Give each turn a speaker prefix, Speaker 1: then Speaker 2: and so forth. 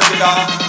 Speaker 1: Take.